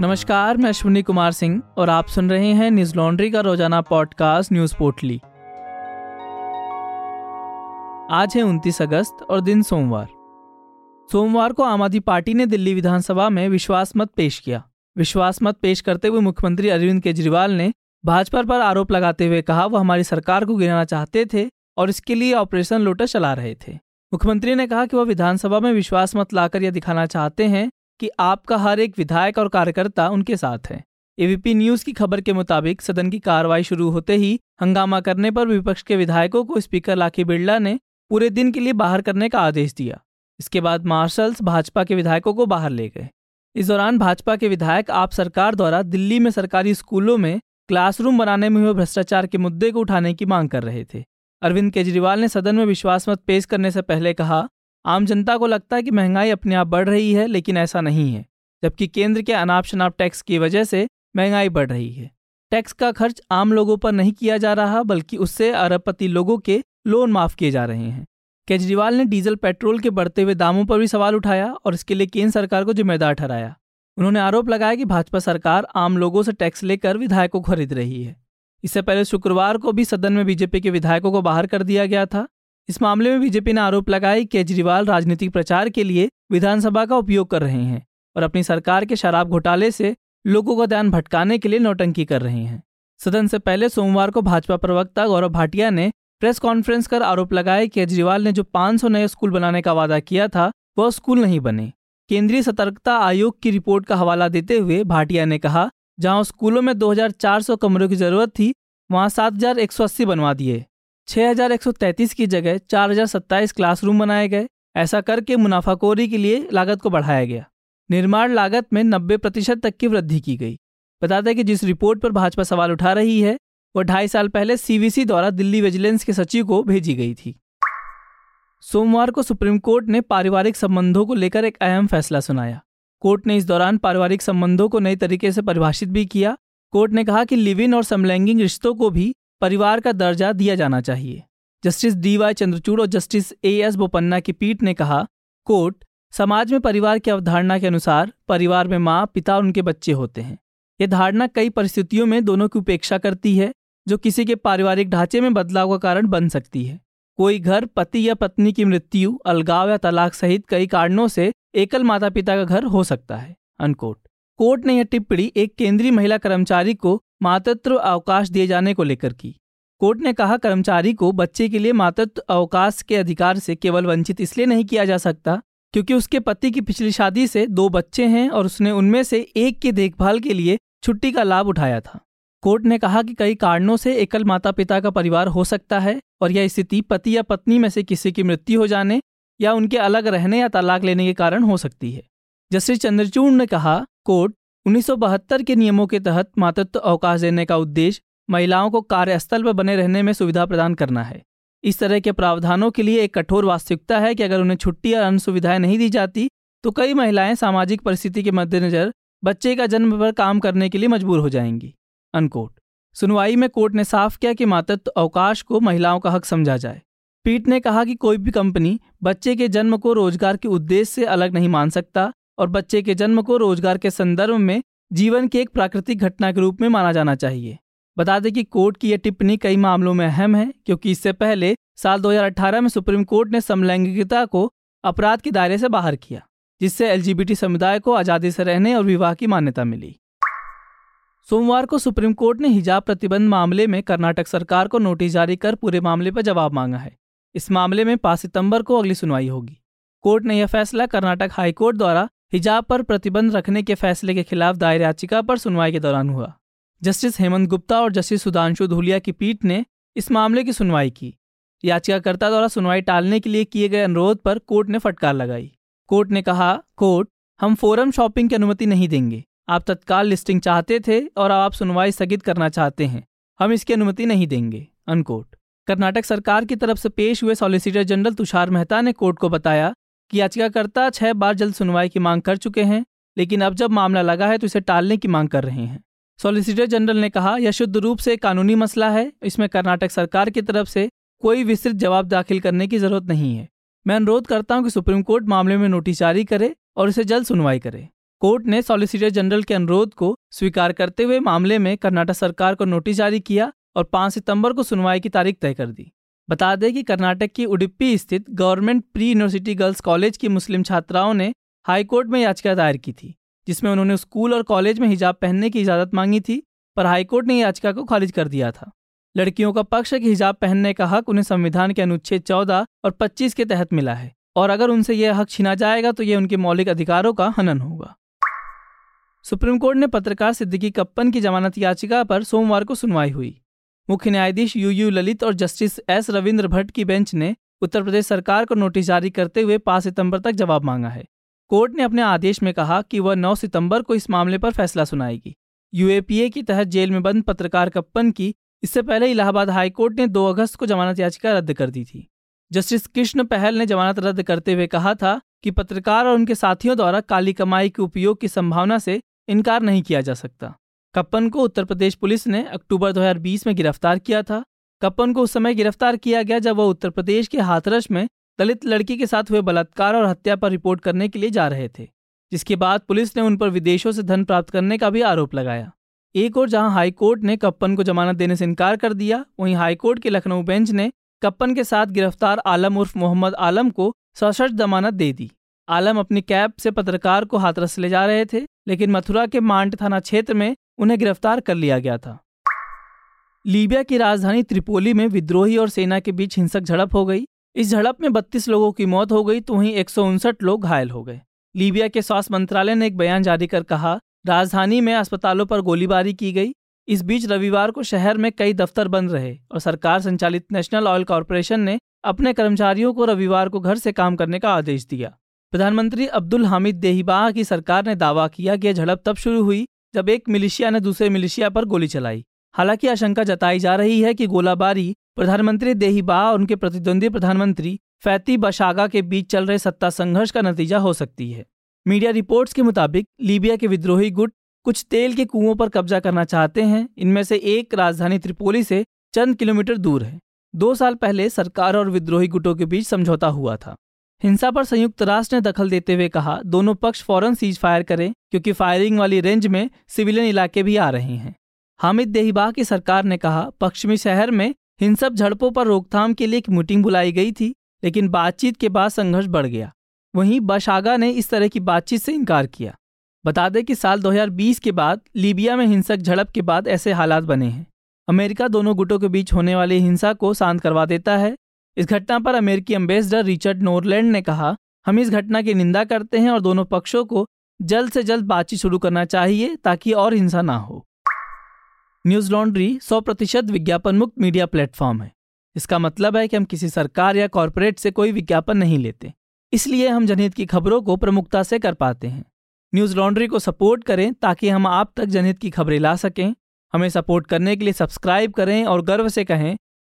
नमस्कार, मैं अश्विनी कुमार सिंह और आप सुन रहे हैं न्यूज़ लॉन्ड्री का रोज़ाना पॉडकास्ट न्यूज़ पोर्टली। आज है 29 अगस्त और दिन सोमवार। सोमवार को आम आदमी पार्टी ने दिल्ली विधानसभा में विश्वास मत पेश किया। विश्वास मत पेश करते हुए मुख्यमंत्री अरविंद केजरीवाल ने भाजपा पर आरोप लगाते हुए कहा, वह हमारी सरकार को गिराना चाहते थे और इसके लिए ऑपरेशन लोटस चला रहे थे। मुख्यमंत्री ने कहा कि वह विधानसभा में विश्वास मत लाकर यह दिखाना चाहते हैं कि आपका हर एक विधायक और कार्यकर्ता उनके साथ है। एवीपी न्यूज़ की खबर के मुताबिक सदन की कार्रवाई शुरू होते ही हंगामा करने पर विपक्ष के विधायकों को स्पीकर लाखी बिरला ने पूरे दिन के लिए बाहर करने का आदेश दिया। इसके बाद मार्शल्स भाजपा के विधायकों को बाहर ले गए। इस दौरान भाजपा के विधायक आप सरकार द्वारा दिल्ली में सरकारी स्कूलों में क्लासरूम बनाने में हुए भ्रष्टाचार के मुद्दे को उठाने की मांग कर रहे थे। अरविंद केजरीवाल ने सदन में विश्वास मत पेश करने से पहले कहा आम जनता को लगता है कि महँगाई अपने आप बढ़ रही है, लेकिन ऐसा नहीं है, जबकि केंद्र के अनाप शनाप टैक्स की वजह से महँगाई बढ़ रही है। टैक्स का खर्च आम लोगों पर नहीं किया जा रहा, बल्कि उससे अरबपति लोगों के लोन माफ़ किए जा रहे हैं। केजरीवाल ने डीजल, पेट्रोल के बढ़ते हुए दामों पर भी सवाल उठाया और इसके लिए केंद्र सरकार को जिम्मेदार ठहराया। उन्होंने आरोप लगाया कि भाजपा सरकार आम लोगों से टैक्स लेकर विधायकों को खरीद रही है। इससे पहले शुक्रवार को भी सदन में बीजेपी के विधायकों को बाहर कर दिया गया था। इस मामले में बीजेपी ने आरोप लगाया कि केजरीवाल राजनीतिक प्रचार के लिए विधानसभा का उपयोग कर रहे हैं और अपनी सरकार के शराब घोटाले से लोगों का ध्यान भटकाने के लिए नौटंकी कर रहे हैं। सदन से पहले सोमवार को भाजपा प्रवक्ता गौरव भाटिया ने प्रेस कॉन्फ्रेंस कर आरोप लगाया केजरीवाल ने जो 500 नए स्कूल बनाने का वादा किया था, वह स्कूल नहीं बने। केंद्रीय सतर्कता आयोग की रिपोर्ट का हवाला देते हुए भाटिया ने कहा, जहाँ स्कूलों में 2400 कमरों की ज़रूरत थी, वहाँ 7180 बनवा दिए। 6133 की जगह 4027 क्लासरूम बनाए गए। ऐसा करके मुनाफाखोरी के लिए लागत को बढ़ाया गया। निर्माण लागत में 90 प्रतिशत तक की वृद्धि की गई। बता दें कि जिस रिपोर्ट पर भाजपा सवाल उठा रही है, वह ढाई साल पहले सीवीसी द्वारा दिल्ली विजिलेंस के सचिव को भेजी गई थी। सोमवार को सुप्रीम कोर्ट ने पारिवारिक संबंधों को लेकर एक अहम फैसला सुनाया। कोर्ट ने इस दौरान पारिवारिक संबंधों को नए तरीके से परिभाषित भी किया। कोर्ट ने कहा कि लिव इन और समलैंगिक रिश्तों को भी परिवार का दर्जा दिया जाना चाहिए। जस्टिस डी वाई चंद्रचूड़ और जस्टिस ए एस बोपन्ना की पीठ ने कहा, कोर्ट, समाज में परिवार की अवधारणा के अनुसार परिवार में माँ, पिता और उनके बच्चे होते हैं। यह धारणा कई परिस्थितियों में दोनों की उपेक्षा करती है, जो किसी के पारिवारिक ढांचे में बदलाव का कारण बन सकती है। कोई घर, पति या पत्नी की मृत्यु, अलगाव या तलाक सहित कई कारणों से एकल माता पिता का घर हो सकता है। अनकोट। कोर्ट ने यह टिप्पणी एक केंद्रीय महिला कर्मचारी को मातृत्व अवकाश दिए जाने को लेकर की। कोर्ट ने कहा, कर्मचारी को बच्चे के लिए मातृत्व अवकाश के अधिकार से केवल वंचित इसलिए नहीं किया जा सकता, क्योंकि उसके पति की पिछली शादी से दो बच्चे हैं और उसने उनमें से एक की देखभाल के लिए छुट्टी का लाभ उठाया था। कोर्ट ने कहा कि कई कारणों से एकल माता पिता का परिवार हो सकता है और यह स्थिति पति या पत्नी में से किसी की मृत्यु हो जाने या उनके अलग रहने या तलाक लेने के कारण हो सकती है। जस्टिस चंद्रचूड़ ने कहा, कोर्ट उन्नीस सौ बहत्तर के नियमों के तहत मातृत्व अवकाश देने का उद्देश्य महिलाओं को कार्यस्थल पर बने रहने में सुविधा प्रदान करना है। इस तरह के प्रावधानों के लिए एक कठोर वास्तविकता है कि अगर उन्हें छुट्टी या अन्य सुविधाएँ नहीं दी जाती तो कई महिलाएँ सामाजिक परिस्थिति के मद्देनजर बच्चे का जन्म पर काम करने के लिए मजबूर हो जाएँगी। अनकोट सुनवाई में कोर्ट ने साफ़ किया कि मातृत्व अवकाश को महिलाओं का हक समझा जाए। पीठ ने कहा कि कोई भी कंपनी बच्चे के जन्म को रोज़गार के उद्देश्य से अलग नहीं मान सकता और बच्चे के जन्म को रोज़गार के संदर्भ में जीवन की एक प्राकृतिक घटना के रूप में माना जाना चाहिए। बता दें कि कोर्ट की यह टिप्पणी कई मामलों में अहम है, क्योंकि इससे पहले साल 2018 में सुप्रीम कोर्ट ने समलैंगिकता को अपराध के दायरे से बाहर किया, जिससे एलजीबीटी समुदाय को आज़ादी से रहने और विवाह की मान्यता मिली। सोमवार को सुप्रीम कोर्ट ने हिजाब प्रतिबंध मामले में कर्नाटक सरकार को नोटिस जारी कर पूरे मामले पर जवाब मांगा है। इस मामले में पाँच सितंबर को अगली सुनवाई होगी। कोर्ट ने यह फैसला कर्नाटक हाईकोर्ट द्वारा हिजाब पर प्रतिबंध रखने के फैसले के खिलाफ दायर याचिका पर सुनवाई के दौरान हुआ। जस्टिस हेमंत गुप्ता और जस्टिस सुधांशु धूलिया की पीठ ने इस मामले की सुनवाई की। याचिकाकर्ता द्वारा सुनवाई टालने के लिए किए गए अनुरोध पर कोर्ट ने फटकार लगाई। कोर्ट ने कहा, कोर्ट, हम फोरम शॉपिंग की अनुमति नहीं देंगे। आप तत्काल लिस्टिंग चाहते थे और आप सुनवाई स्थगित करना चाहते हैं। हम इसकी अनुमति नहीं देंगे। अनकोट। कर्नाटक सरकार की तरफ़ से पेश हुए सॉलिसिटर जनरल तुषार मेहता ने कोर्ट को बताया कि याचिकाकर्ता छह बार जल्द सुनवाई की मांग कर चुके हैं, लेकिन अब जब मामला लगा है तो इसे टालने की मांग कर रहे हैं। सॉलिसिटर जनरल ने कहा, यह शुद्ध रूप से कानूनी मसला है, इसमें कर्नाटक सरकार की तरफ़ से कोई विस्तृत जवाब दाखिल करने की ज़रूरत नहीं है। मैं अनुरोध करता हूँ कि सुप्रीम कोर्ट मामले में नोटिस जारी करे और इसे जल्द सुनवाई करे। कोर्ट ने सॉलिसिटर जनरल के अनुरोध को स्वीकार करते हुए मामले में कर्नाटक सरकार को नोटिस जारी किया और 5 सितंबर को सुनवाई की तारीख तय कर दी। बता दें कि कर्नाटक की उडुपी स्थित government pre university girls college की मुस्लिम छात्राओं ने हाईकोर्ट में याचिका दायर की थी, जिसमें उन्होंने स्कूल और कॉलेज में हिजाब पहनने की इजाज़त मांगी थी, पर हाईकोर्ट ने याचिका को खारिज कर दिया था। लड़कियों का पक्ष है कि हिजाब पहनने का हक उन्हें संविधान के अनुच्छेद चौदह और पच्चीस के तहत मिला है, और अगर उनसे यह हक छीना जाएगा तो ये उनके मौलिक अधिकारों का हनन होगा। सुप्रीम कोर्ट ने पत्रकार सिद्दीकी कप्पन की जमानत याचिका पर सोमवार को सुनवाई हुई। मुख्य न्यायाधीश यू यू ललित और जस्टिस एस रविंद्र भट्ट की बेंच ने उत्तर प्रदेश सरकार को नोटिस जारी करते हुए पाँच सितंबर तक जवाब मांगा है। कोर्ट ने अपने आदेश में कहा कि वह 9 सितंबर को इस मामले पर फैसला सुनाएगी। यूएपीए की तहत जेल में बंद पत्रकार कप्पन की इससे पहले इलाहाबाद हाईकोर्ट ने 2 अगस्त को जमानत याचिका रद्द कर दी थी। जस्टिस कृष्ण पहल ने जमानत रद्द करते हुए कहा था कि पत्रकार और उनके साथियों द्वारा काली कमाई के उपयोग की संभावना से इनकार नहीं किया जा सकता। कप्पन को उत्तर प्रदेश पुलिस ने अक्टूबर 2020 में गिरफ़्तार किया था। कप्पन को उस समय गिरफ़्तार किया गया जब वह उत्तर प्रदेश के हाथरस में दलित लड़की के साथ हुए बलात्कार और हत्या पर रिपोर्ट करने के लिए जा रहे थे, जिसके बाद पुलिस ने उन पर विदेशों से धन प्राप्त करने का भी आरोप लगाया। एक और जहाँ हाईकोर्ट ने कप्पन को जमानत देने से इनकार कर दिया, वहीं हाईकोर्ट के लखनऊ बेंच ने कप्पन के साथ गिरफ़्तार आलम उर्फ़ मोहम्मद आलम को सशर्त जमानत दे दी। आलम अपनी कैब से पत्रकार को हाथरस ले जा रहे थे, लेकिन मथुरा के मांड थाना क्षेत्र में उन्हें गिरफ़्तार कर लिया गया था। लीबिया की राजधानी त्रिपोली में विद्रोही और सेना के बीच हिंसक झड़प हो गई। इस झड़प में 32 लोगों की मौत हो गई तो वहीं एक सौ उनसठ लोग घायल हो गए। लीबिया के स्वास्थ्य मंत्रालय ने एक बयान जारी कर कहा, राजधानी में अस्पतालों पर गोलीबारी की गई। इस बीच रविवार को शहर में कई दफ्तर बंद रहे और सरकार संचालित नेशनल ऑयल कॉरपोरेशन ने अपने कर्मचारियों को रविवार को घर से काम करने का आदेश दिया। प्रधानमंत्री अब्दुल हामिद देहीबाह की सरकार ने दावा किया कि यह झड़प तब शुरू हुई जब एक मिलिशिया ने दूसरे मिलिशिया पर गोली चलाई। हालाँकि आशंका जताई जा रही है कि गोलाबारी प्रधानमंत्री देहीबाह और उनके प्रतिद्वंदी प्रधानमंत्री फैती बशागा के बीच चल रहे सत्ता संघर्ष का नतीजा हो सकती है। मीडिया रिपोर्ट्स के मुताबिक, लीबिया के विद्रोही गुट कुछ तेल के कुओं पर कब्जा करना चाहते हैं। इनमें से एक राजधानी त्रिपोली से चंद किलोमीटर दूर है। दो साल पहले सरकार और विद्रोही गुटों के बीच समझौता हुआ था। हिंसा पर संयुक्त राष्ट्र ने दखल देते हुए कहा, दोनों पक्ष फ़ौरन सीज फायर करें, क्योंकि फायरिंग वाली रेंज में सिविलियन इलाके भी आ रहे हैं। हामिद देहीबा की सरकार ने कहा, पश्चिमी शहर में हिंसक झड़पों पर रोकथाम के लिए एक मीटिंग बुलाई गई थी, लेकिन बातचीत के बाद संघर्ष बढ़ गया। वहीं बशागा ने इस तरह की बातचीत से इनकार किया। बता दें कि साल 2020 के बाद लीबिया में हिंसक झड़प के बाद ऐसे हालात बने हैं। अमेरिका दोनों गुटों के बीच होने वाली हिंसा को शांत करवा देता है इस घटना पर अमेरिकी एम्बेसडर रिचर्ड नोरलैंड ने कहा, हम इस घटना की निंदा करते हैं और दोनों पक्षों को जल्द से जल्द बातचीत शुरू करना चाहिए ताकि और हिंसा ना हो। न्यूज़ लॉन्ड्री सौ प्रतिशत विज्ञापन मुक्त मीडिया प्लेटफॉर्म है। इसका मतलब है कि हम किसी सरकार या कॉरपोरेट से कोई विज्ञापन नहीं लेते। इसलिए हम जनहित की खबरों को प्रमुखता से कर पाते हैं। न्यूज़ लॉन्ड्री को सपोर्ट करें ताकि हम आप तक जनहित की खबरें ला सकें। हमें सपोर्ट करने के लिए सब्सक्राइब करें और गर्व से कहें